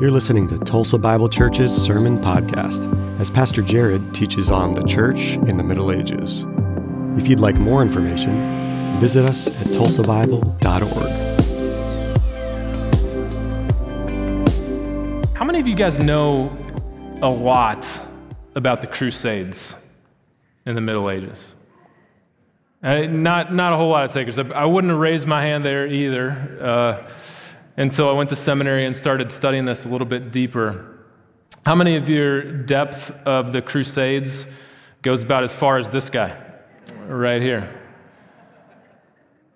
You're listening to Tulsa Bible Church's Sermon Podcast as Pastor Jared teaches on the church in the Middle Ages. If you'd like more information, visit us at tulsabible.org. How many of you guys know a lot about the Crusades in the Middle Ages? Uh, not, not a whole lot of takers. I, wouldn't have raised my hand there either. Uh, until I went to seminary and started studying this a little bit deeper. How many of your depth of the Crusades goes about as far as this guy right here?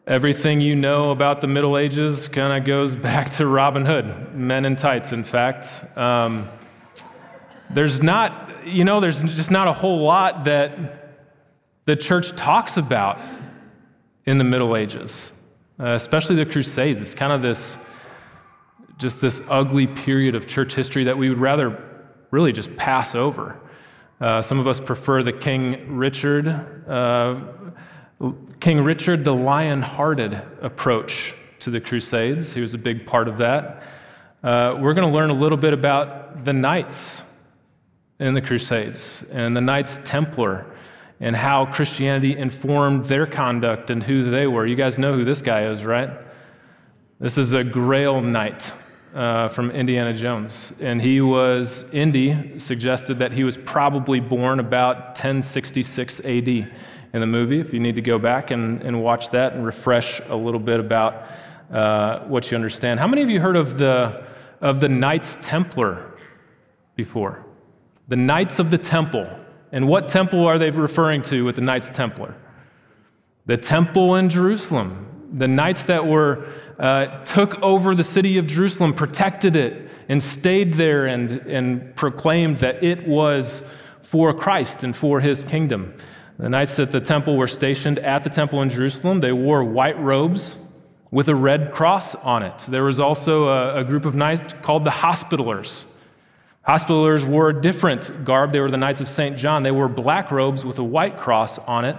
Everything you know about the Middle Ages kind of goes back to Robin Hood, men in tights, in fact. Um, there's not, you know, there's just not a whole lot that the church talks about in the Middle Ages, uh, especially the Crusades. It's kind of this just this ugly period of church history that we would rather really just pass over. Uh, some of us prefer the King Richard, uh, King Richard the lion-hearted approach to the Crusades. He was a big part of that. Uh, we're going to learn a little bit about the knights in the Crusades and the Knights Templar and how Christianity informed their conduct and who they were. You guys know who this guy is, right? This is a Grail Knight uh, from Indiana Jones. And he was, Indy suggested that he was probably born about 1066 AD in the movie, if you need to go back and, and watch that and refresh a little bit about uh, what you understand. How many of you heard of the, of the Knights Templar before? The Knights of the Temple. And what temple are they referring to with the Knights Templar? The temple in Jerusalem. The knights that were uh, took over the city of Jerusalem, protected it, and stayed there and, and proclaimed that it was for Christ and for his kingdom. The knights at the temple were stationed at the temple in Jerusalem. They wore white robes with a red cross on it. There was also a, a group of knights called the Hospitallers. Hospitallers wore a different garb. They were the Knights of St. John. They wore black robes with a white cross on it.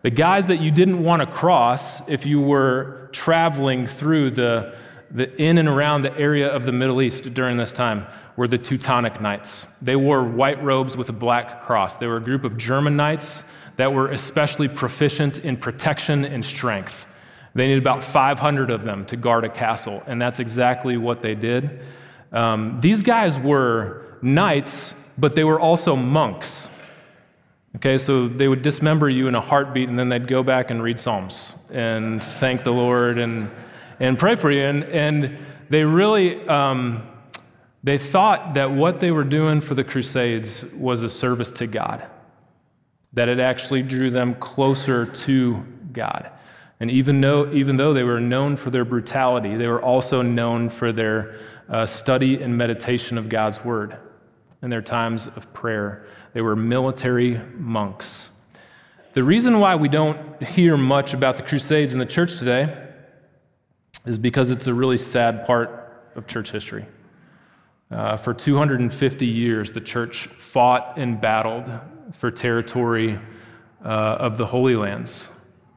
The guys that you didn't want to cross if you were traveling through the, the in and around the area of the Middle East during this time were the Teutonic Knights. They wore white robes with a black cross. They were a group of German knights that were especially proficient in protection and strength. They needed about 500 of them to guard a castle, and that's exactly what they did. Um, these guys were knights, but they were also monks. Okay, so they would dismember you in a heartbeat, and then they'd go back and read Psalms and thank the Lord and, and pray for you. And, and they really um, they thought that what they were doing for the Crusades was a service to God, that it actually drew them closer to God. And even though, even though they were known for their brutality, they were also known for their uh, study and meditation of God's word and their times of prayer. They were military monks. The reason why we don't hear much about the Crusades in the church today is because it's a really sad part of church history. Uh, for 250 years, the church fought and battled for territory uh, of the Holy Lands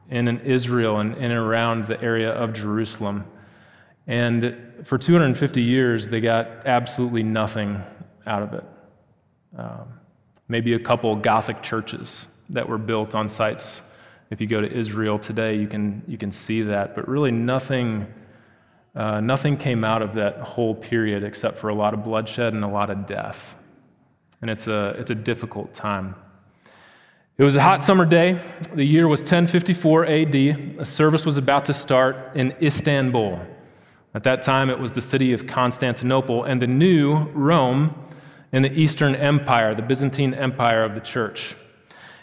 in Israel and in and around the area of Jerusalem. And for 250 years, they got absolutely nothing out of it. Um, maybe a couple Gothic churches that were built on sites. If you go to Israel today, you can, you can see that. But really, nothing, uh, nothing came out of that whole period except for a lot of bloodshed and a lot of death. And it's a, it's a difficult time. It was a hot summer day. The year was 1054 AD. A service was about to start in Istanbul. At that time, it was the city of Constantinople, and the new Rome in the Eastern Empire, the Byzantine Empire of the church.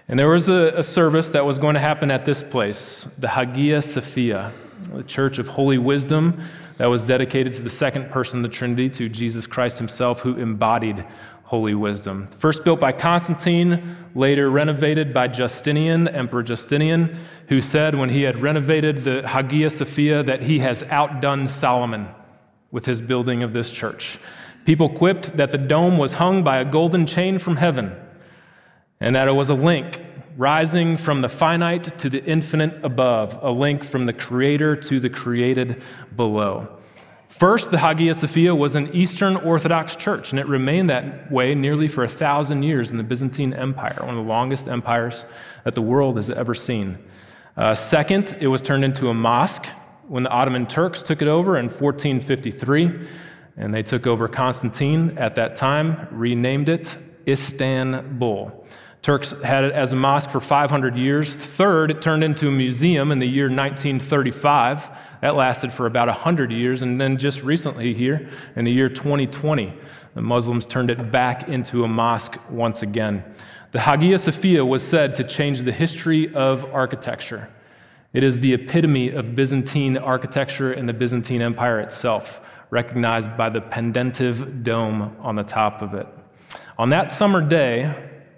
And there was a, a, service that was going to happen at this place, the Hagia Sophia, the Church of Holy Wisdom, that was dedicated to the second person of the Trinity, to Jesus Christ himself, who embodied holy wisdom. First built by Constantine, later renovated by Justinian, Emperor Justinian, who said when he had renovated the Hagia Sophia that he has outdone Solomon with his building of this church. People quipped that the dome was hung by a golden chain from heaven and that it was a link rising from the finite to the infinite above, a link from the creator to the created below. First, the Hagia Sophia was an Eastern Orthodox church, and it remained that way nearly for a thousand years in the Byzantine Empire, one of the longest empires that the world has ever seen. Uh, second, it was turned into a mosque when the Ottoman Turks took it over in 1453, and they took over Constantine at that time, renamed it Istanbul. Turks had it as a mosque for 500 years. Third, it turned into a museum in the year 1935. That lasted for about 100 years. And then just recently, here in the year 2020, the Muslims turned it back into a mosque once again. The Hagia Sophia was said to change the history of architecture. It is the epitome of Byzantine architecture and the Byzantine Empire itself, recognized by the pendentive dome on the top of it. On that summer day,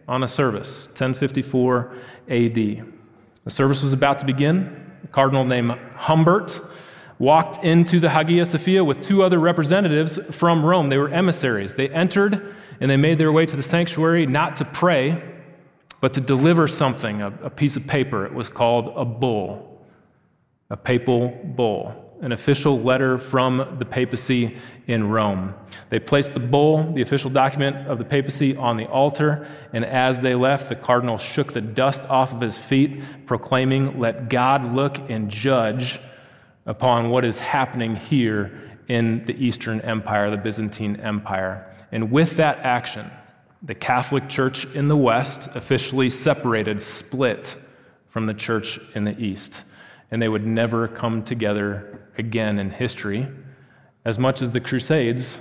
on a service, 1054 AD, the service was about to begin. A cardinal named Humbert walked into the Hagia Sophia with two other representatives from Rome. They were emissaries. They entered and they made their way to the sanctuary not to pray, but to deliver something, a, a piece of paper. It was called a bull, a papal bull an official letter from the papacy in Rome. They placed the bull, the official document of the papacy, on the altar, and as they left, the cardinal shook the dust off of his feet, proclaiming, Let God look and judge upon what is happening here in the Eastern Empire, the Byzantine Empire. And with that action, the Catholic Church in the West officially separated, split from the church in the East. And they would never come together again in history, as much as the Crusades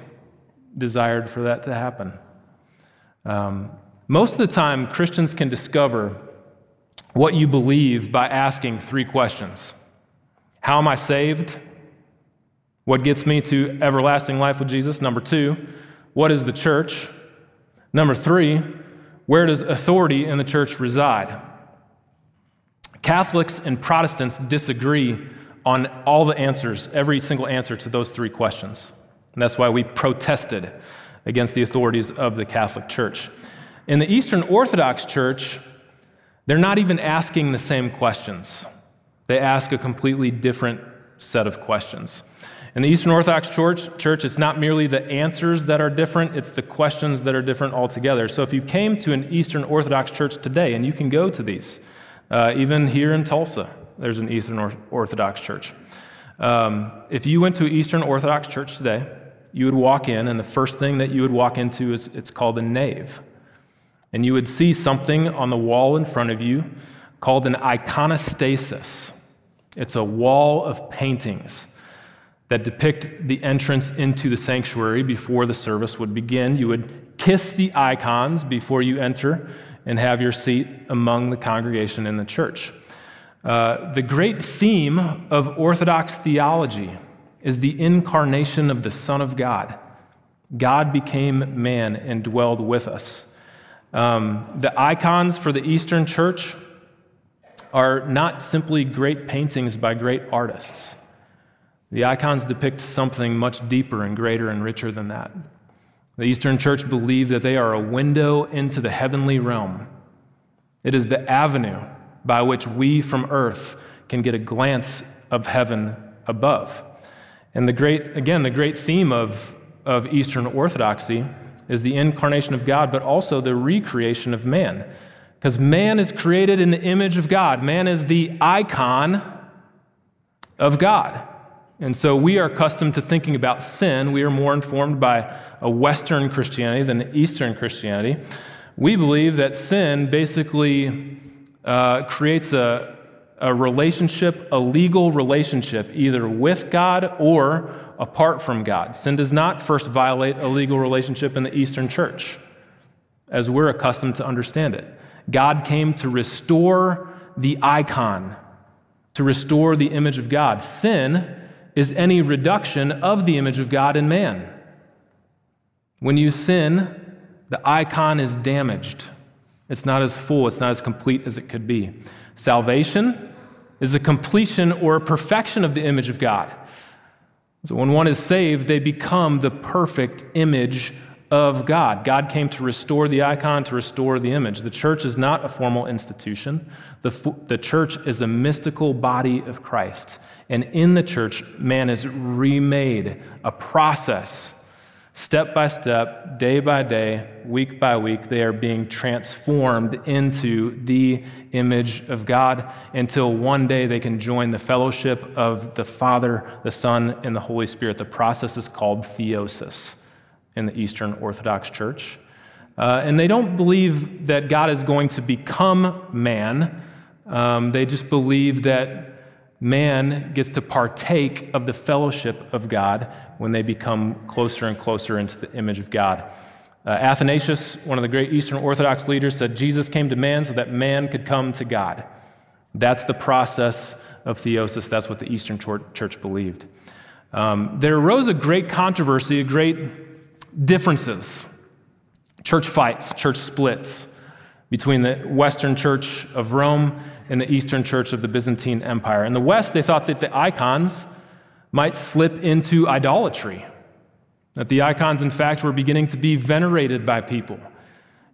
desired for that to happen. Um, most of the time, Christians can discover what you believe by asking three questions how am I saved? What gets me to everlasting life with Jesus? Number two, what is the church? Number three, where does authority in the church reside? Catholics and Protestants disagree on all the answers, every single answer to those three questions. And that's why we protested against the authorities of the Catholic Church. In the Eastern Orthodox Church, they're not even asking the same questions. They ask a completely different set of questions. In the Eastern Orthodox Church, church, it's not merely the answers that are different, it's the questions that are different altogether. So if you came to an Eastern Orthodox church today, and you can go to these, uh, even here in Tulsa, there's an Eastern Orthodox church. Um, if you went to an Eastern Orthodox church today, you would walk in, and the first thing that you would walk into is it's called a nave. And you would see something on the wall in front of you called an iconostasis. It's a wall of paintings that depict the entrance into the sanctuary before the service would begin. You would kiss the icons before you enter and have your seat among the congregation in the church. Uh, the great theme of Orthodox theology is the incarnation of the Son of God. God became man and dwelled with us. Um, the icons for the Eastern Church are not simply great paintings by great artists. The icons depict something much deeper and greater and richer than that. The Eastern Church believe that they are a window into the heavenly realm. It is the avenue by which we from earth can get a glance of heaven above. And the great, again, the great theme of, of Eastern Orthodoxy is the incarnation of God, but also the recreation of man. Because man is created in the image of God, man is the icon of God. And so we are accustomed to thinking about sin. We are more informed by a Western Christianity than Eastern Christianity. We believe that sin basically uh, creates a, a relationship, a legal relationship, either with God or apart from God. Sin does not first violate a legal relationship in the Eastern Church, as we're accustomed to understand it. God came to restore the icon, to restore the image of God. Sin is any reduction of the image of God in man. When you sin, the icon is damaged. It's not as full, it's not as complete as it could be. Salvation is a completion or perfection of the image of God. So when one is saved, they become the perfect image of God. God came to restore the icon, to restore the image. The church is not a formal institution, the, the church is a mystical body of Christ. And in the church, man is remade, a process. Step by step, day by day, week by week, they are being transformed into the image of God until one day they can join the fellowship of the Father, the Son, and the Holy Spirit. The process is called theosis in the Eastern Orthodox Church. Uh, and they don't believe that God is going to become man. Um, they just believe that man gets to partake of the fellowship of God when they become closer and closer into the image of God. Uh, Athanasius, one of the great Eastern Orthodox leaders, said Jesus came to man so that man could come to God. That's the process of theosis. That's what the Eastern Church believed. Um, there arose a great controversy, a great differences, church fights, church splits between the Western Church of Rome and the Eastern Church of the Byzantine Empire. In the West, they thought that the icons might slip into idolatry, that the icons, in fact, were beginning to be venerated by people.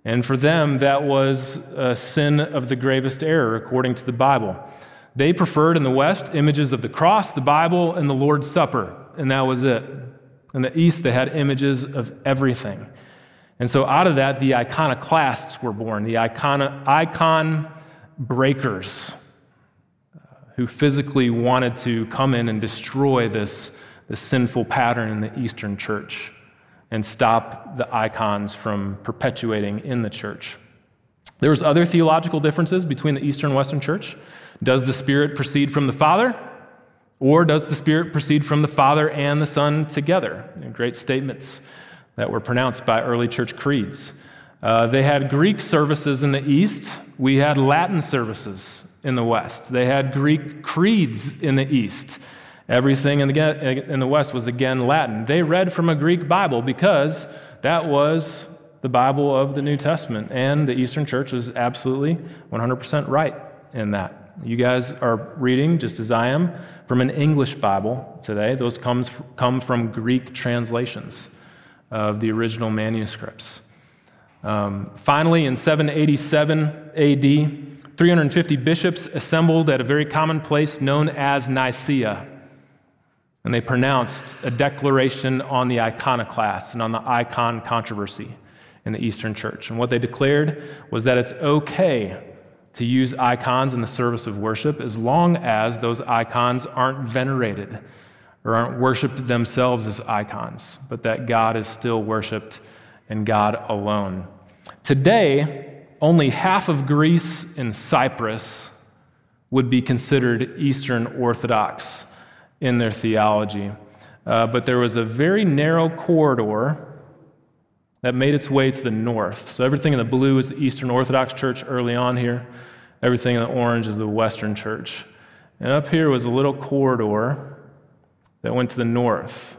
And for them, that was a sin of the gravest error, according to the Bible. They preferred in the West images of the cross, the Bible, and the Lord's Supper, and that was it. In the East, they had images of everything. And so out of that, the iconoclasts were born, the icon, icon breakers who physically wanted to come in and destroy this, this sinful pattern in the Eastern church and stop the icons from perpetuating in the church. There was other theological differences between the Eastern and Western church. Does the Spirit proceed from the Father? Or does the Spirit proceed from the Father and the Son together? Great statements that were pronounced by early church creeds. Uh, they had Greek services in the East. We had Latin services in the West. They had Greek creeds in the East. Everything in the, West was again Latin. They read from a Greek Bible because that was the Bible of the New Testament. And the Eastern Church was absolutely 100% right in that. You guys are reading, just as I am, from an English Bible today. Those comes, come from Greek translations of the original manuscripts. Um, finally, in 787 AD, 350 bishops assembled at a very common place known as Nicaea. And they pronounced a declaration on the iconoclasts and on the icon controversy in the Eastern Church. And what they declared was that it's okay to use icons in the service of worship as long as those icons aren't venerated or aren't worshiped themselves as icons, but that God is still worshiped and God alone. Today, only half of Greece and Cyprus would be considered Eastern Orthodox in their theology. Uh, but there was a very narrow corridor that made its way to the north. So everything in the blue is the Eastern Orthodox Church early on here, everything in the orange is the Western Church. And up here was a little corridor that went to the north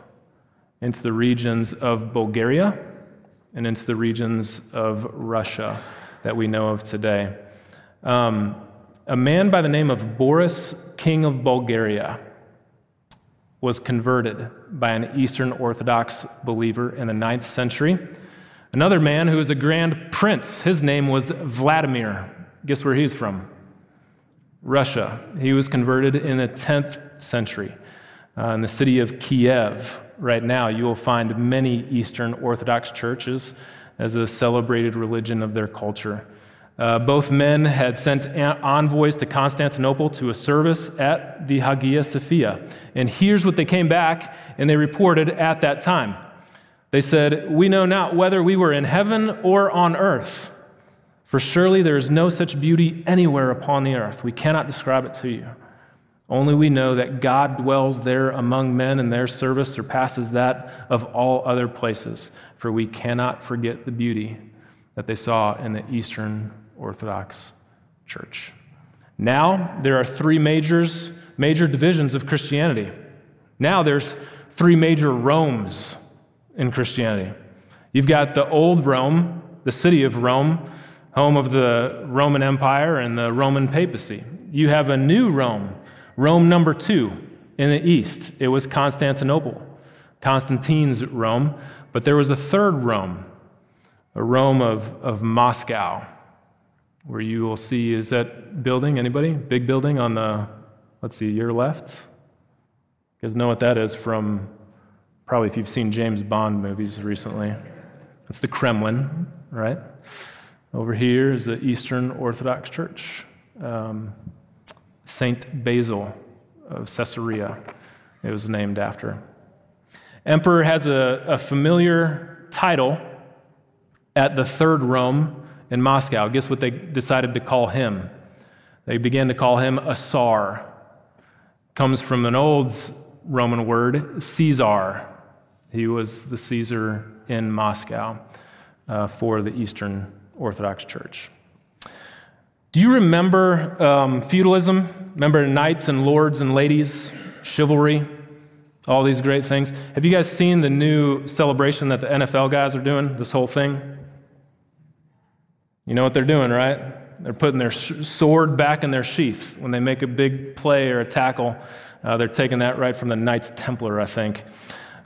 into the regions of Bulgaria and into the regions of Russia that we know of today. Um, a man by the name of Boris, king of Bulgaria, was converted by an Eastern Orthodox believer in the ninth century. Another man who was a grand prince, his name was Vladimir. Guess where he's from? Russia. He was converted in the 10th century uh, in the city of Kiev right now, you will find many Eastern Orthodox churches as a celebrated religion of their culture. Uh, both men had sent envoys to Constantinople to a service at the Hagia Sophia. And here's what they came back and they reported at that time. They said, We know not whether we were in heaven or on earth, for surely there is no such beauty anywhere upon the earth. We cannot describe it to you. Only we know that God dwells there among men, and their service surpasses that of all other places, for we cannot forget the beauty that they saw in the Eastern Orthodox Church. Now, there are three majors, major divisions of Christianity. Now, there's three major Romes in Christianity. You've got the old Rome, the city of Rome, home of the Roman Empire and the Roman papacy. You have a new Rome Rome number two in the east, it was Constantinople, Constantine's Rome, but there was a third Rome, a Rome of, of Moscow, where you will see is that building, anybody? Big building on the, let's see, your left? You guys know what that is from probably if you've seen James Bond movies recently. It's the Kremlin, right? Over here is the Eastern Orthodox Church, um, Saint Basil of Caesarea. It was named after. Emperor has a, a familiar title at the Third Rome in Moscow. Guess what they decided to call him? They began to call him a Tsar. Comes from an old Roman word, Caesar. He was the Caesar in Moscow uh, for the Eastern Orthodox Church. Do you remember um, feudalism? Remember knights and lords and ladies, chivalry? all these great things. Have you guys seen the new celebration that the NFL guys are doing, this whole thing? You know what they're doing, right? They're putting their sword back in their sheath when they make a big play or a tackle. Uh, they're taking that right from the Knights Templar, I think.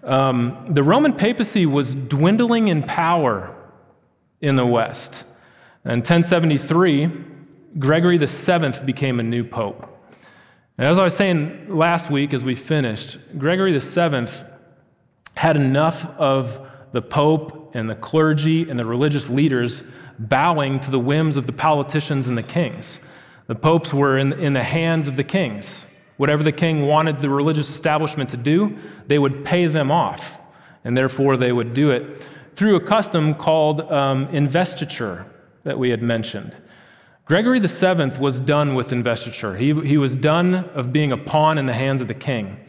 Um, the Roman papacy was dwindling in power in the West. In 1073, Gregory VII became a new pope. And as I was saying last week as we finished, Gregory VII had enough of the Pope and the clergy and the religious leaders bowing to the whims of the politicians and the kings. The popes were in, in the hands of the kings. Whatever the king wanted the religious establishment to do, they would pay them off, and therefore they would do it through a custom called um, investiture that we had mentioned. Gregory VII was done with investiture. He, he was done of being a pawn in the hands of the king.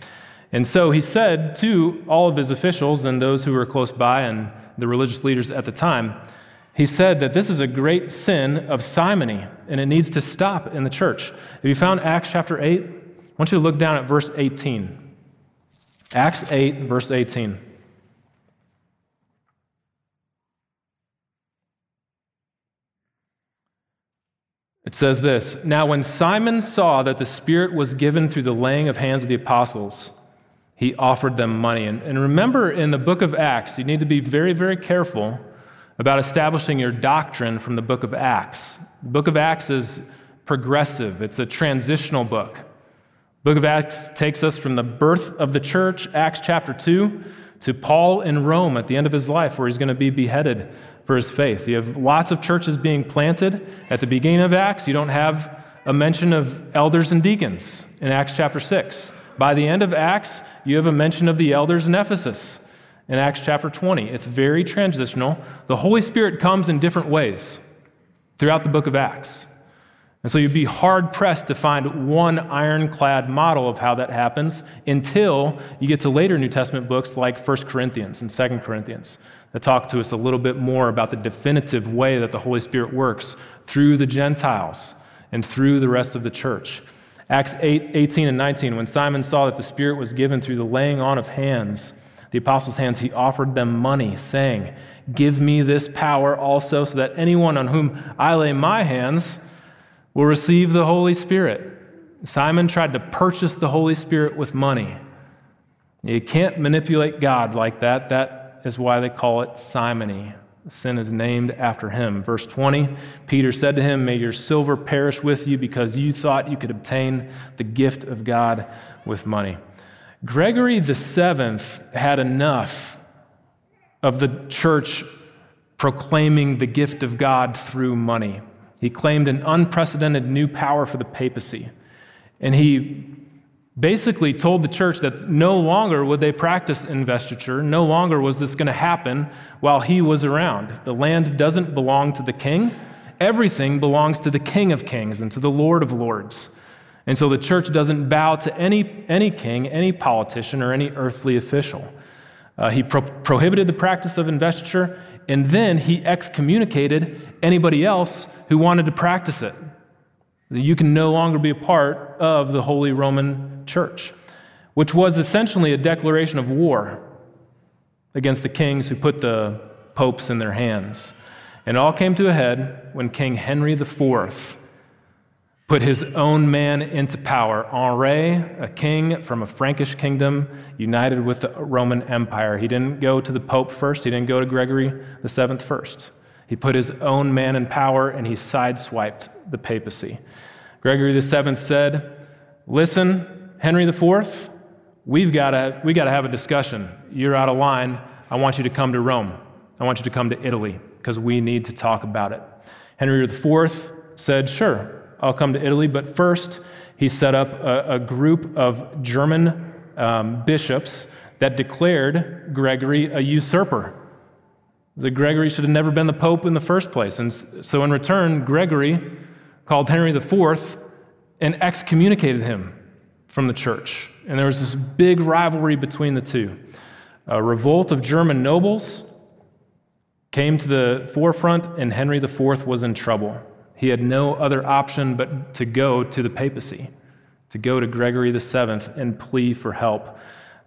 And so he said to all of his officials and those who were close by and the religious leaders at the time, he said that this is a great sin of simony and it needs to stop in the church. Have you found Acts chapter 8? I want you to look down at verse 18. Acts 8, verse 18. It says this Now, when Simon saw that the Spirit was given through the laying of hands of the apostles, he offered them money. And, and remember, in the book of Acts, you need to be very, very careful about establishing your doctrine from the book of Acts. The book of Acts is progressive, it's a transitional book. The book of Acts takes us from the birth of the church, Acts chapter 2, to Paul in Rome at the end of his life, where he's going to be beheaded for his faith. You have lots of churches being planted. At the beginning of Acts, you don't have a mention of elders and deacons in Acts chapter 6. By the end of Acts, you have a mention of the elders in Ephesus in Acts chapter 20. It's very transitional. The Holy Spirit comes in different ways throughout the book of Acts. And so you'd be hard pressed to find one ironclad model of how that happens until you get to later New Testament books like 1 Corinthians and 2 Corinthians that talk to us a little bit more about the definitive way that the Holy Spirit works through the Gentiles and through the rest of the church. Acts 8, 18 and 19, when Simon saw that the Spirit was given through the laying on of hands, the apostles' hands, he offered them money, saying, Give me this power also, so that anyone on whom I lay my hands will receive the Holy Spirit. Simon tried to purchase the Holy Spirit with money. You can't manipulate God like that. That is why they call it simony. Sin is named after him. Verse 20 Peter said to him, May your silver perish with you because you thought you could obtain the gift of God with money. Gregory the Seventh had enough of the church proclaiming the gift of God through money. He claimed an unprecedented new power for the papacy. And he basically told the church that no longer would they practice investiture, no longer was this going to happen while he was around. The land doesn't belong to the king, everything belongs to the King of Kings and to the Lord of Lords. And so the church doesn't bow to any, any king, any politician, or any earthly official. Uh, he pro- prohibited the practice of investiture, and then he excommunicated anybody else who wanted to practice it. You can no longer be a part of the Holy Roman Church, which was essentially a declaration of war against the kings who put the popes in their hands. And it all came to a head when King Henry IV put his own man into power. Henri, a king from a Frankish kingdom, united with the Roman Empire. He didn't go to the Pope first, he didn't go to Gregory VII first. He put his own man in power and he sideswiped the papacy. Gregory VII said, Listen, Henry IV, we've got to we got to have a discussion. You're out of line. I want you to come to Rome. I want you to come to Italy because we need to talk about it. Henry IV said, Sure, I'll come to Italy, but first he set up a, a group of German um, bishops that declared Gregory a usurper. That Gregory should have never been the pope in the first place. And so, in return, Gregory called Henry IV and excommunicated him from the church. And there was this big rivalry between the two. A revolt of German nobles came to the forefront, and Henry IV was in trouble. He had no other option but to go to the papacy, to go to Gregory VII and plea for help.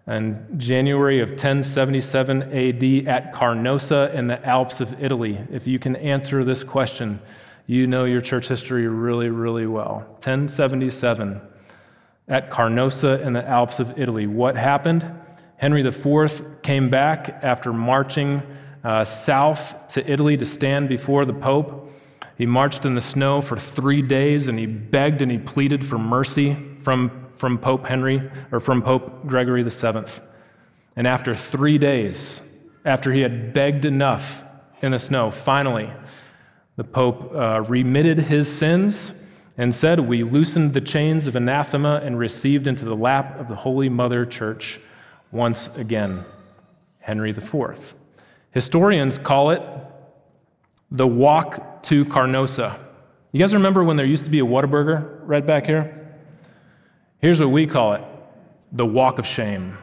And January of 1077 AD at Canossa in the Alps of Italy, if you can answer this question, you know your church history really, really well. 1077 at Canossa in the Alps of Italy. What happened? Henry IV came back after marching uh, south to Italy to stand before the Pope. He marched in the snow for three days and he begged and he pleaded for mercy from, from Pope Henry or from Pope Gregory VII. And after three days, after he had begged enough in the snow, finally, the Pope uh, remitted his sins and said, We loosened the chains of anathema and received into the lap of the Holy Mother Church once again. Henry IV. Historians call it the walk to Canossa. You guys remember when there used to be a Whataburger right back here? Here's what we call it the walk of shame.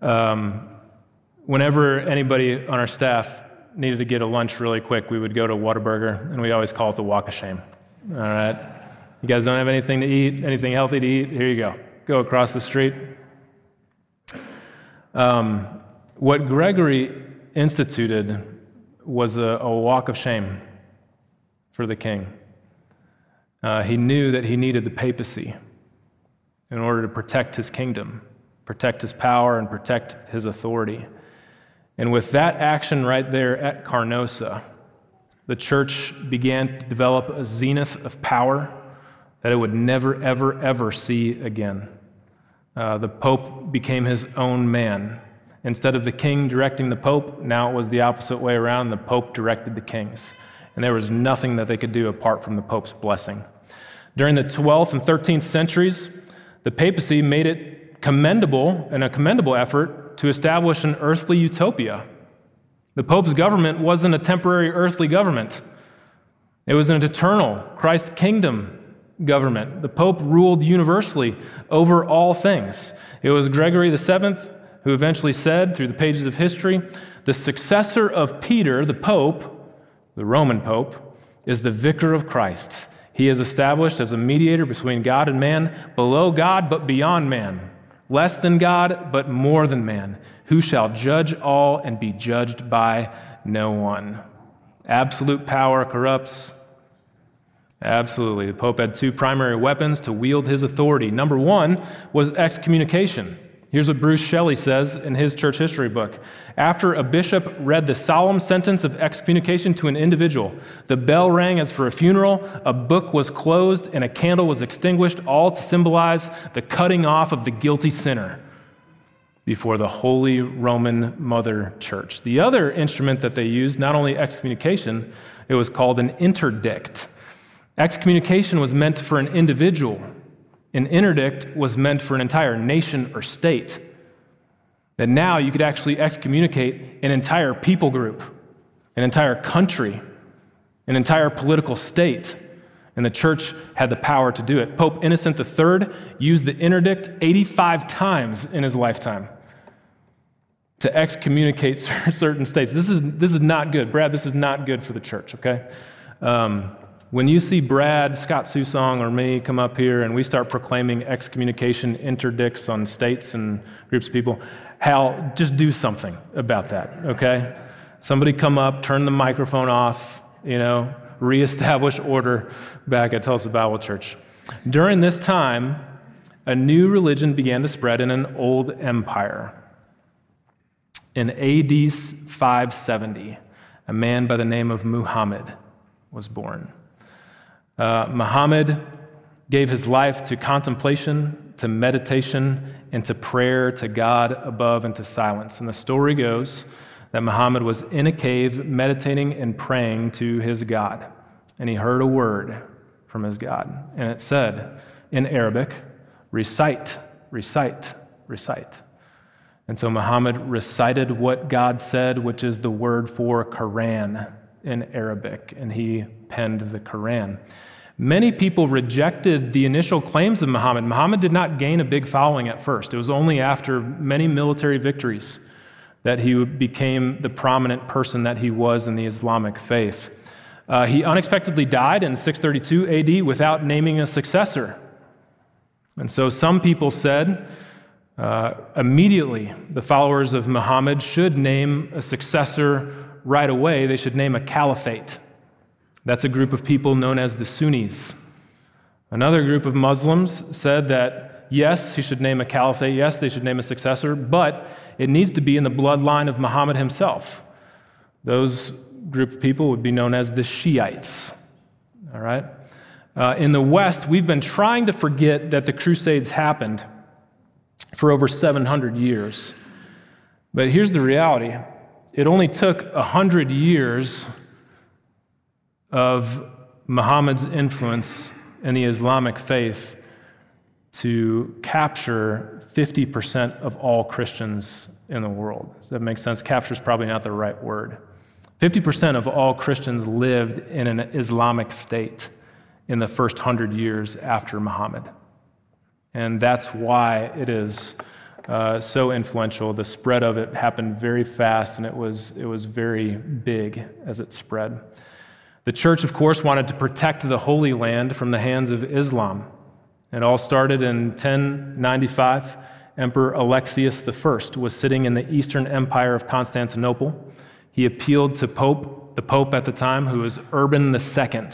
Um, whenever anybody on our staff needed to get a lunch really quick, we would go to Whataburger, and we always call it the walk of shame. All right? You guys don't have anything to eat, anything healthy to eat? Here you go. Go across the street. Um, what Gregory instituted was a, a walk of shame for the king. Uh, he knew that he needed the papacy in order to protect his kingdom, protect his power, and protect his authority. And with that action right there at Canossa, the church began to develop a zenith of power that it would never, ever, ever see again. Uh, the Pope became his own man. Instead of the king directing the Pope, now it was the opposite way around. The Pope directed the kings. And there was nothing that they could do apart from the Pope's blessing. During the 12th and 13th centuries, the papacy made it commendable and a commendable effort to establish an earthly utopia. The Pope's government wasn't a temporary earthly government, it was an eternal Christ's kingdom government. The Pope ruled universally over all things. It was Gregory VII who eventually said, through the pages of history, the successor of Peter, the Pope, the Roman Pope, is the vicar of Christ. He is established as a mediator between God and man, below God but beyond man, less than God but more than man, who shall judge all and be judged by no one. Absolute power corrupts. Absolutely. The Pope had two primary weapons to wield his authority. Number one was excommunication. Here's what Bruce Shelley says in his church history book. After a bishop read the solemn sentence of excommunication to an individual, the bell rang as for a funeral, a book was closed, and a candle was extinguished, all to symbolize the cutting off of the guilty sinner before the Holy Roman Mother Church. The other instrument that they used, not only excommunication, it was called an interdict. Excommunication was meant for an individual an interdict was meant for an entire nation or state. That now you could actually excommunicate an entire people group, an entire country, an entire political state. And the church had the power to do it. Pope Innocent III used the interdict 85 times in his lifetime to excommunicate certain states. This is, this is not good. Brad, this is not good for the church, okay? Um, when you see Brad, Scott Susong, or me come up here and we start proclaiming excommunication interdicts on states and groups of people, Hal, just do something about that, okay? Somebody come up, turn the microphone off, you know, reestablish order back at Tulsa Bible Church. During this time, a new religion began to spread in an old empire. In AD 570, a man by the name of Muhammad was born. Uh, Muhammad gave his life to contemplation, to meditation, and to prayer to God above and to silence. And the story goes that Muhammad was in a cave meditating and praying to his God. And he heard a word from his God. And it said in Arabic, recite, recite, recite. And so Muhammad recited what God said, which is the word for Quran in Arabic, and he penned the Quran. Many people rejected the initial claims of Muhammad. Muhammad did not gain a big following at first. It was only after many military victories that he became the prominent person that he was in the Islamic faith. Uh, he unexpectedly died in 632 AD without naming a successor. And so some people said uh, immediately the followers of Muhammad should name a successor right away. They should name a caliphate. That's a group of people known as the Sunnis. Another group of Muslims said that yes, he should name a caliphate, yes, they should name a successor, but it needs to be in the bloodline of Muhammad himself. Those group of people would be known as the Shiites. All right? Uh, in the West, we've been trying to forget that the Crusades happened for over 700 years. But here's the reality it only took 100 years of Muhammad's influence in the Islamic faith to capture 50% of all Christians in the world. Does that make sense? Capture is probably not the right word. 50% of all Christians lived in an Islamic state in the first hundred years after Muhammad. And that's why it is uh, so influential. The spread of it happened very fast, and it was, it was very big as it spread. The church, of course, wanted to protect the Holy Land from the hands of Islam. It all started in 1095. Emperor Alexius I was sitting in the Eastern Empire of Constantinople. He appealed to Pope, the Pope at the time, who was Urban II.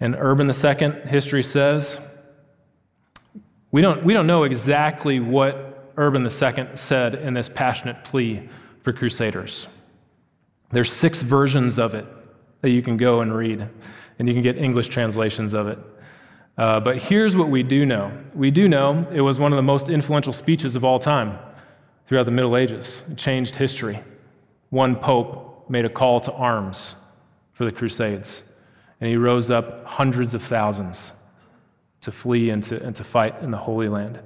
And Urban II, history says, we don't, we don't know exactly what Urban II said in this passionate plea for crusaders. There's six versions of it that you can go and read, and you can get English translations of it. Uh, but here's what we do know we do know it was one of the most influential speeches of all time throughout the Middle Ages. It changed history. One pope made a call to arms for the Crusades, and he rose up hundreds of thousands to flee and to, and to fight in the Holy Land.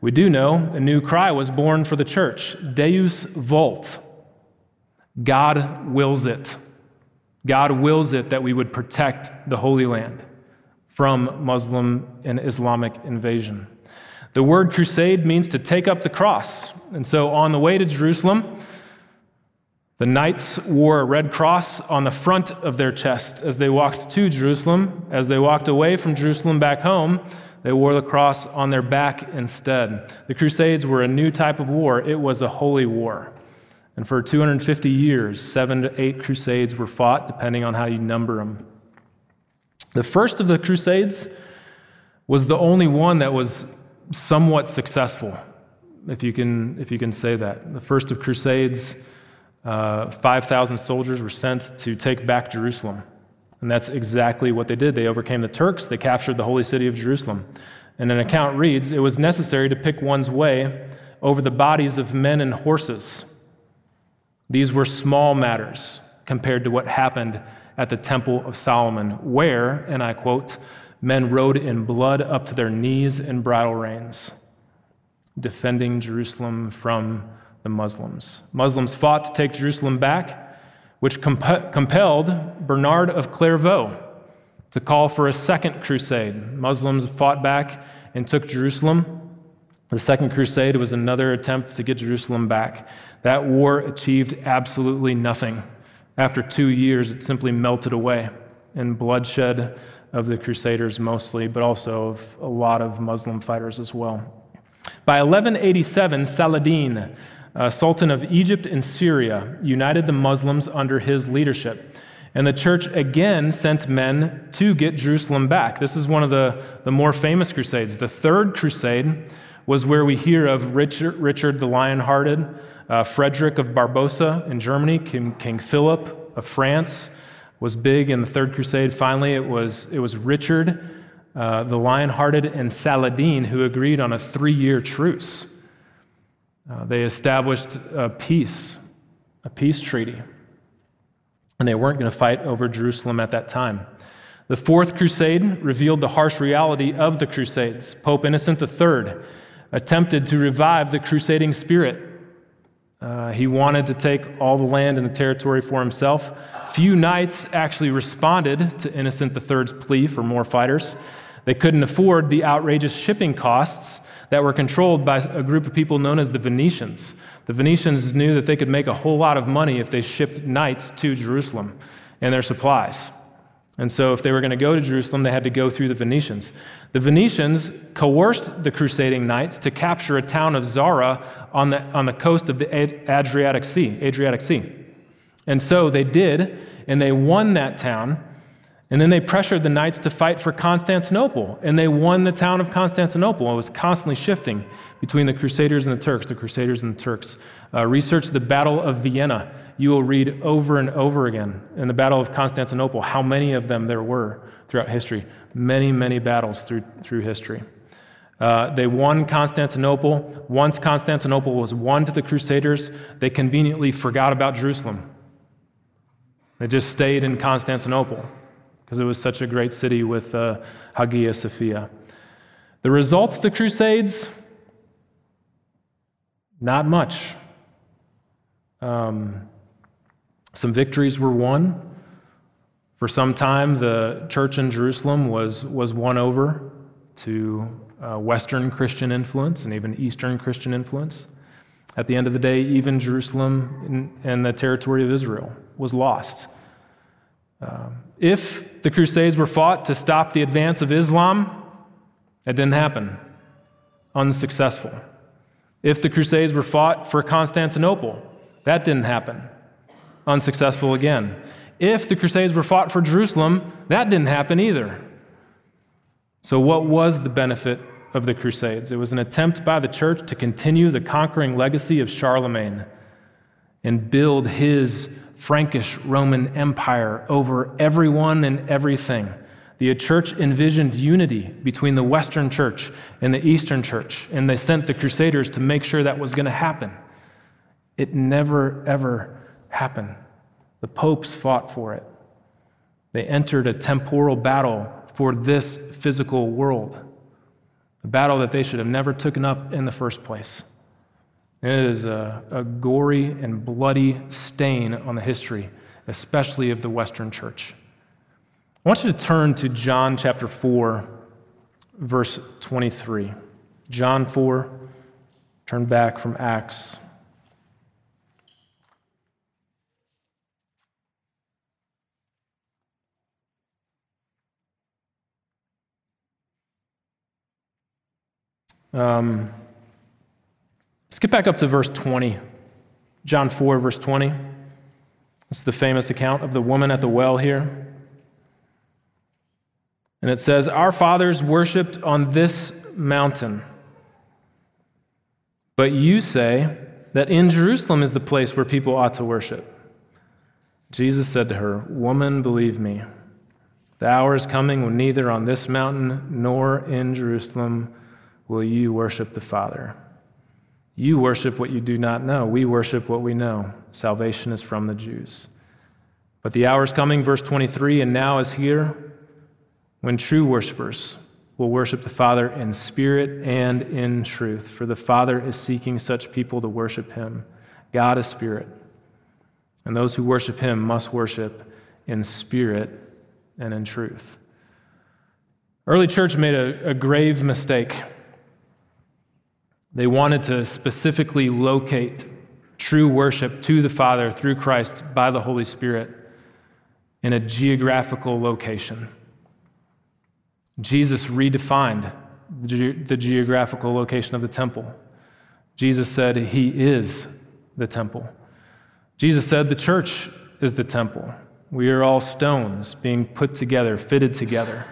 We do know a new cry was born for the church Deus Vult. God wills it. God wills it that we would protect the Holy Land from Muslim and Islamic invasion. The word crusade means to take up the cross. And so on the way to Jerusalem, the knights wore a red cross on the front of their chest as they walked to Jerusalem. As they walked away from Jerusalem back home, they wore the cross on their back instead. The Crusades were a new type of war, it was a holy war. And for 250 years, seven to eight crusades were fought, depending on how you number them. The first of the crusades was the only one that was somewhat successful, if you can, if you can say that. The first of crusades uh, 5,000 soldiers were sent to take back Jerusalem. And that's exactly what they did. They overcame the Turks, they captured the holy city of Jerusalem. And an account reads it was necessary to pick one's way over the bodies of men and horses. These were small matters compared to what happened at the Temple of Solomon, where, and I quote, men rode in blood up to their knees in bridle reins, defending Jerusalem from the Muslims. Muslims fought to take Jerusalem back, which comp- compelled Bernard of Clairvaux to call for a second crusade. Muslims fought back and took Jerusalem. The Second Crusade was another attempt to get Jerusalem back. That war achieved absolutely nothing. After two years, it simply melted away in bloodshed of the Crusaders mostly, but also of a lot of Muslim fighters as well. By 1187, Saladin, Sultan of Egypt and Syria, united the Muslims under his leadership. And the church again sent men to get Jerusalem back. This is one of the, the more famous crusades. The third crusade was where we hear of Richard, Richard the Lion-Hearted, uh, Frederick of Barbosa in Germany, King, King Philip of France was big in the third crusade. Finally, it was, it was Richard uh, the lion hearted and Saladin, who agreed on a three year truce. Uh, they established a peace, a peace treaty, and they weren't going to fight over Jerusalem at that time. The Fourth Crusade revealed the harsh reality of the Crusades. Pope Innocent III attempted to revive the crusading spirit. Uh, he wanted to take all the land and the territory for himself. Few knights actually responded to Innocent III's plea for more fighters. They couldn't afford the outrageous shipping costs that were controlled by a group of people known as the Venetians. The Venetians knew that they could make a whole lot of money if they shipped knights to Jerusalem and their supplies. And so, if they were going to go to Jerusalem, they had to go through the Venetians. The Venetians coerced the crusading knights to capture a town of Zara on the, on the coast of the Adriatic Sea, Adriatic Sea. And so they did, and they won that town. And then they pressured the knights to fight for Constantinople, and they won the town of Constantinople. It was constantly shifting between the Crusaders and the Turks, the Crusaders and the Turks. Uh, research the Battle of Vienna you will read over and over again in the Battle of Constantinople how many of them there were throughout history. Many, many battles through, through history. Uh, they won Constantinople. Once Constantinople was won to the Crusaders, they conveniently forgot about Jerusalem. They just stayed in Constantinople because it was such a great city with uh, Hagia Sophia. The results of the Crusades, not much. Um, some victories were won. For some time, the church in Jerusalem was, was won over to uh, Western Christian influence and even Eastern Christian influence. At the end of the day, even Jerusalem and the territory of Israel was lost. Uh, if the Crusades were fought to stop the advance of Islam, that didn't happen. Unsuccessful. If the Crusades were fought for Constantinople, that didn't happen unsuccessful again. If the Crusades were fought for Jerusalem, that didn't happen either. So, what was the benefit of the Crusades? It was an attempt by the church to continue the conquering legacy of Charlemagne and build his Frankish Roman Empire over everyone and everything. The church envisioned unity between the Western church and the Eastern church, and they sent the Crusaders to make sure that was going to happen. It never, ever happened. The popes fought for it. They entered a temporal battle for this physical world, a battle that they should have never taken up in the first place. It is a, a gory and bloody stain on the history, especially of the Western church. I want you to turn to John chapter 4, verse 23. John 4, turn back from Acts Um, skip back up to verse 20. John 4, verse 20. It's the famous account of the woman at the well here. And it says, Our fathers worshiped on this mountain. But you say that in Jerusalem is the place where people ought to worship. Jesus said to her, Woman, believe me, the hour is coming when neither on this mountain nor in Jerusalem will you worship the Father. You worship what you do not know. We worship what we know. Salvation is from the Jews. But the hour is coming, verse 23, and now is here when true worshipers will worship the Father in spirit and in truth. For the Father is seeking such people to worship him. God is spirit, and those who worship him must worship in spirit and in truth. Early church made a, a grave mistake. They wanted to specifically locate true worship to the Father through Christ by the Holy Spirit in a geographical location. Jesus redefined the geographical location of the temple. Jesus said he is the temple. Jesus said the church is the temple. We are all stones being put together, fitted together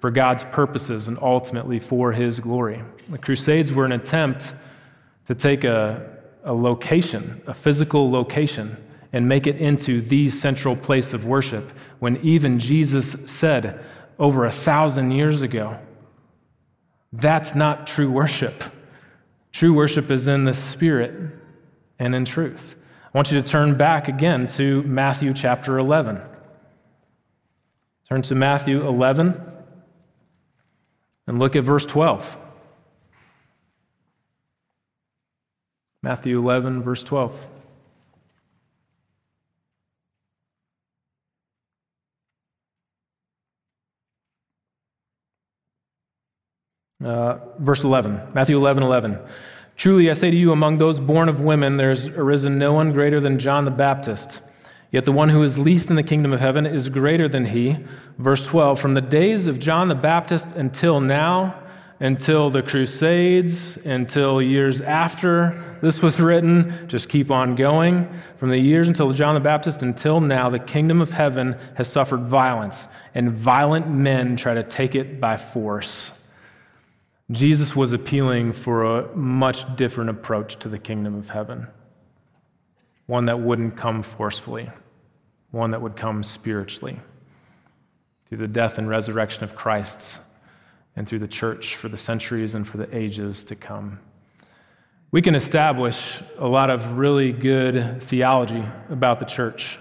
for God's purposes and ultimately for his glory. The Crusades were an attempt to take a, a location, a physical location, and make it into the central place of worship when even Jesus said over a thousand years ago That's not true worship. True worship is in the Spirit and in truth. I want you to turn back again to Matthew chapter 11. Turn to Matthew 11 and look at verse 12. Matthew 11, verse 12. Uh, verse 11, Matthew 11, 11. Truly, I say to you, among those born of women, there has arisen no one greater than John the Baptist. Yet the one who is least in the kingdom of heaven is greater than he. Verse 12, from the days of John the Baptist until now, until the Crusades, until years after this was written, just keep on going. From the years until John the Baptist until now, the kingdom of heaven has suffered violence, and violent men try to take it by force. Jesus was appealing for a much different approach to the kingdom of heaven, one that wouldn't come forcefully, one that would come spiritually through the death and resurrection of Christ and through the church for the centuries and for the ages to come. We can establish a lot of really good theology about the church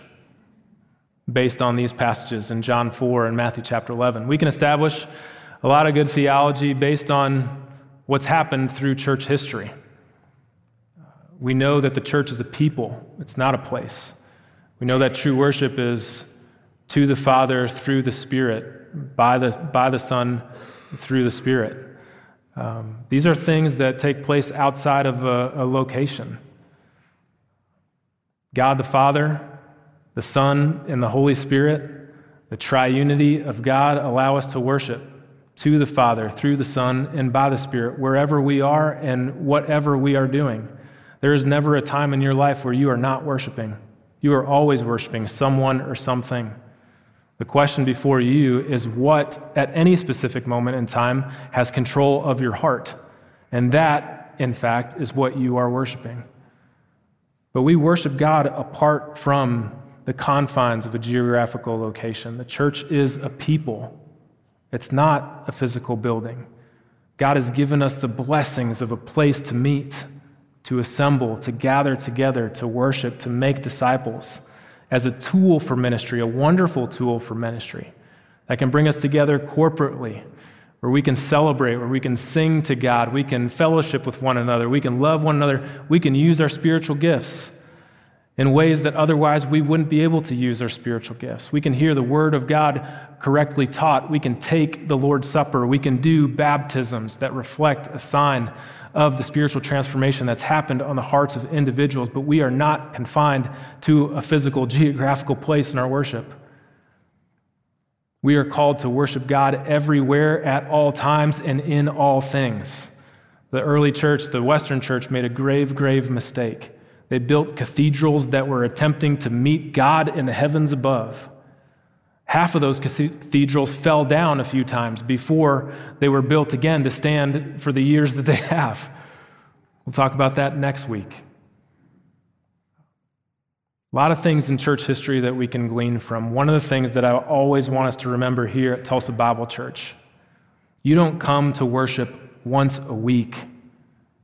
based on these passages in John 4 and Matthew chapter 11. We can establish a lot of good theology based on what's happened through church history. We know that the church is a people, it's not a place. We know that true worship is to the Father through the Spirit, by the, by the Son through the Spirit. Um, these are things that take place outside of a, a location. God the Father, the Son, and the Holy Spirit, the triunity of God, allow us to worship to the Father through the Son and by the Spirit, wherever we are and whatever we are doing. There is never a time in your life where you are not worshiping. You are always worshiping someone or something. The question before you is what, at any specific moment in time, has control of your heart? And that, in fact, is what you are worshiping. But we worship God apart from the confines of a geographical location. The church is a people it's not a physical building. God has given us the blessings of a place to meet, to assemble, to gather together, to worship, to make disciples as a tool for ministry, a wonderful tool for ministry that can bring us together corporately, where we can celebrate, where we can sing to God, we can fellowship with one another, we can love one another, we can use our spiritual gifts in ways that otherwise we wouldn't be able to use our spiritual gifts. We can hear the Word of God correctly taught. We can take the Lord's Supper. We can do baptisms that reflect a sign of the spiritual transformation that's happened on the hearts of individuals, but we are not confined to a physical, geographical place in our worship. We are called to worship God everywhere, at all times, and in all things. The early church, the Western church, made a grave, grave mistake. They built cathedrals that were attempting to meet God in the heavens above. Half of those cathedrals fell down a few times before they were built again to stand for the years that they have. We'll talk about that next week. A lot of things in church history that we can glean from. One of the things that I always want us to remember here at Tulsa Bible Church you don't come to worship once a week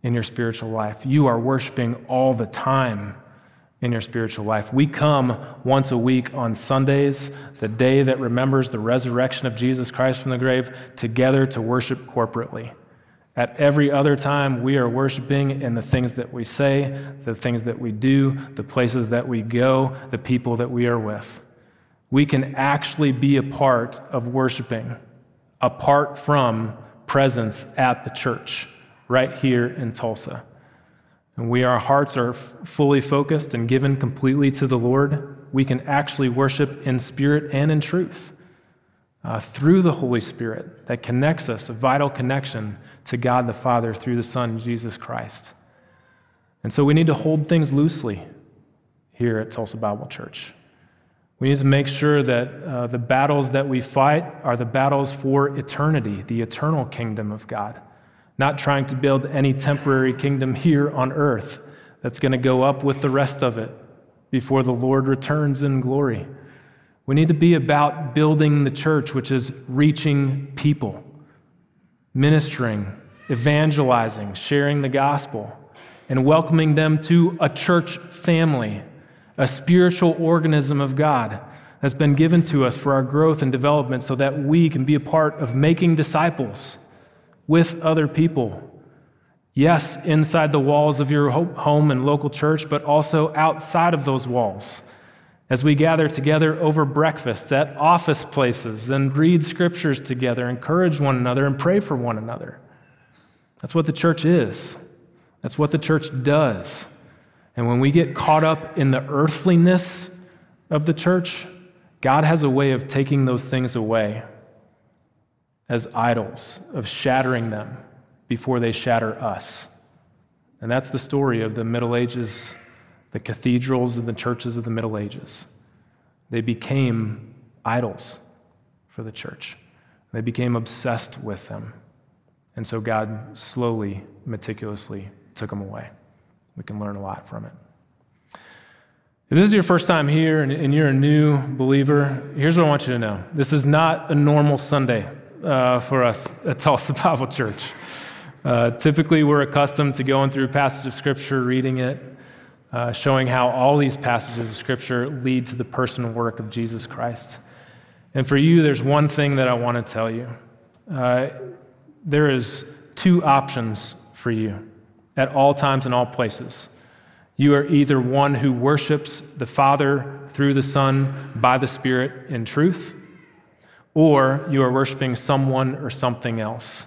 in your spiritual life, you are worshiping all the time in your spiritual life. We come once a week on Sundays, the day that remembers the resurrection of Jesus Christ from the grave, together to worship corporately. At every other time, we are worshiping in the things that we say, the things that we do, the places that we go, the people that we are with. We can actually be a part of worshiping apart from presence at the church right here in Tulsa and we our hearts are fully focused and given completely to the Lord, we can actually worship in spirit and in truth uh, through the Holy Spirit that connects us, a vital connection to God the Father through the Son, Jesus Christ. And so we need to hold things loosely here at Tulsa Bible Church. We need to make sure that uh, the battles that we fight are the battles for eternity, the eternal kingdom of God not trying to build any temporary kingdom here on earth that's going to go up with the rest of it before the Lord returns in glory. We need to be about building the church, which is reaching people, ministering evangelizing, sharing the gospel, and welcoming them to a church family, a spiritual organism of God that's been given to us for our growth and development so that we can be a part of making disciples with other people. Yes, inside the walls of your home and local church, but also outside of those walls as we gather together over breakfast at office places and read scriptures together, encourage one another, and pray for one another. That's what the church is. That's what the church does. And when we get caught up in the earthliness of the church, God has a way of taking those things away as idols, of shattering them before they shatter us. And that's the story of the Middle Ages the cathedrals and the churches of the Middle Ages. They became idols for the church. They became obsessed with them. And so God slowly, meticulously took them away. We can learn a lot from it. If this is your first time here and, you're a new believer, here's what I want you to know. This is not a normal Sunday uh, for us at Tulsa Bible Church. Uh, typically, we're accustomed to going through a passage of Scripture, reading it, uh, showing how all these passages of Scripture lead to the person and work of Jesus Christ. And for you, there's one thing that I want to tell you. Uh, there is two options for you at all times and all places. You are either one who worships the Father through the Son by the Spirit in truth, or you are worshiping someone or something else.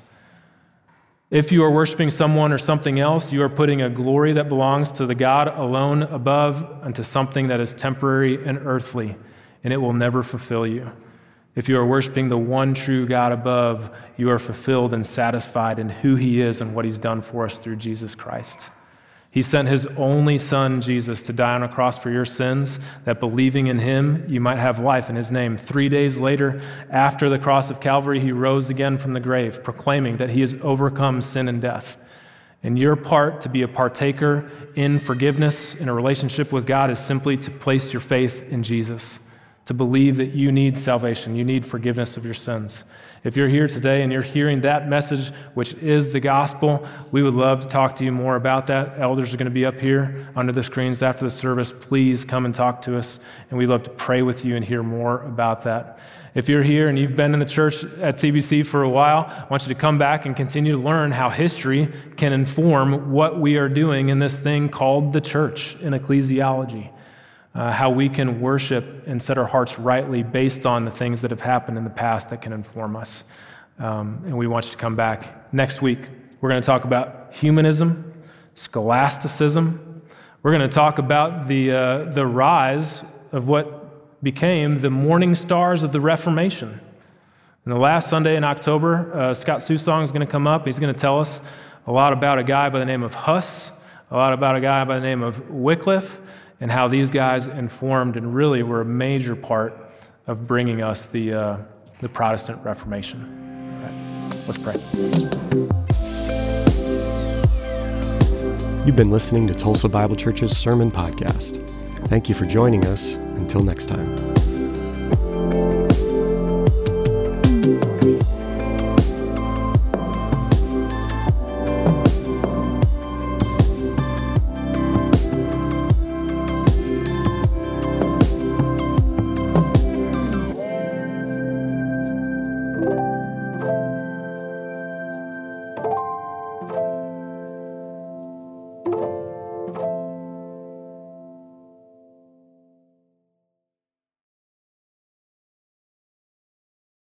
If you are worshiping someone or something else, you are putting a glory that belongs to the God alone above unto something that is temporary and earthly, and it will never fulfill you. If you are worshiping the one true God above, you are fulfilled and satisfied in who He is and what He's done for us through Jesus Christ. He sent his only son, Jesus, to die on a cross for your sins, that believing in him, you might have life in his name. Three days later, after the cross of Calvary, he rose again from the grave, proclaiming that he has overcome sin and death. And your part to be a partaker in forgiveness, in a relationship with God, is simply to place your faith in Jesus, to believe that you need salvation, you need forgiveness of your sins. If you're here today and you're hearing that message, which is the gospel, we would love to talk to you more about that. Elders are going to be up here under the screens after the service. Please come and talk to us, and we'd love to pray with you and hear more about that. If you're here and you've been in the church at TBC for a while, I want you to come back and continue to learn how history can inform what we are doing in this thing called the church in ecclesiology uh, how we can worship and set our hearts rightly based on the things that have happened in the past that can inform us. Um, and we want you to come back next week. We're going to talk about humanism, scholasticism. We're going to talk about the, uh, the rise of what became the morning stars of the Reformation. And the last Sunday in October, uh, Scott Susong is going to come up. He's going to tell us a lot about a guy by the name of Huss, a lot about a guy by the name of Wycliffe, and how these guys informed and really were a major part of bringing us the, uh, the Protestant Reformation. Let's pray. You've been listening to Tulsa Bible Church's Sermon Podcast. Thank you for joining us. Until next time.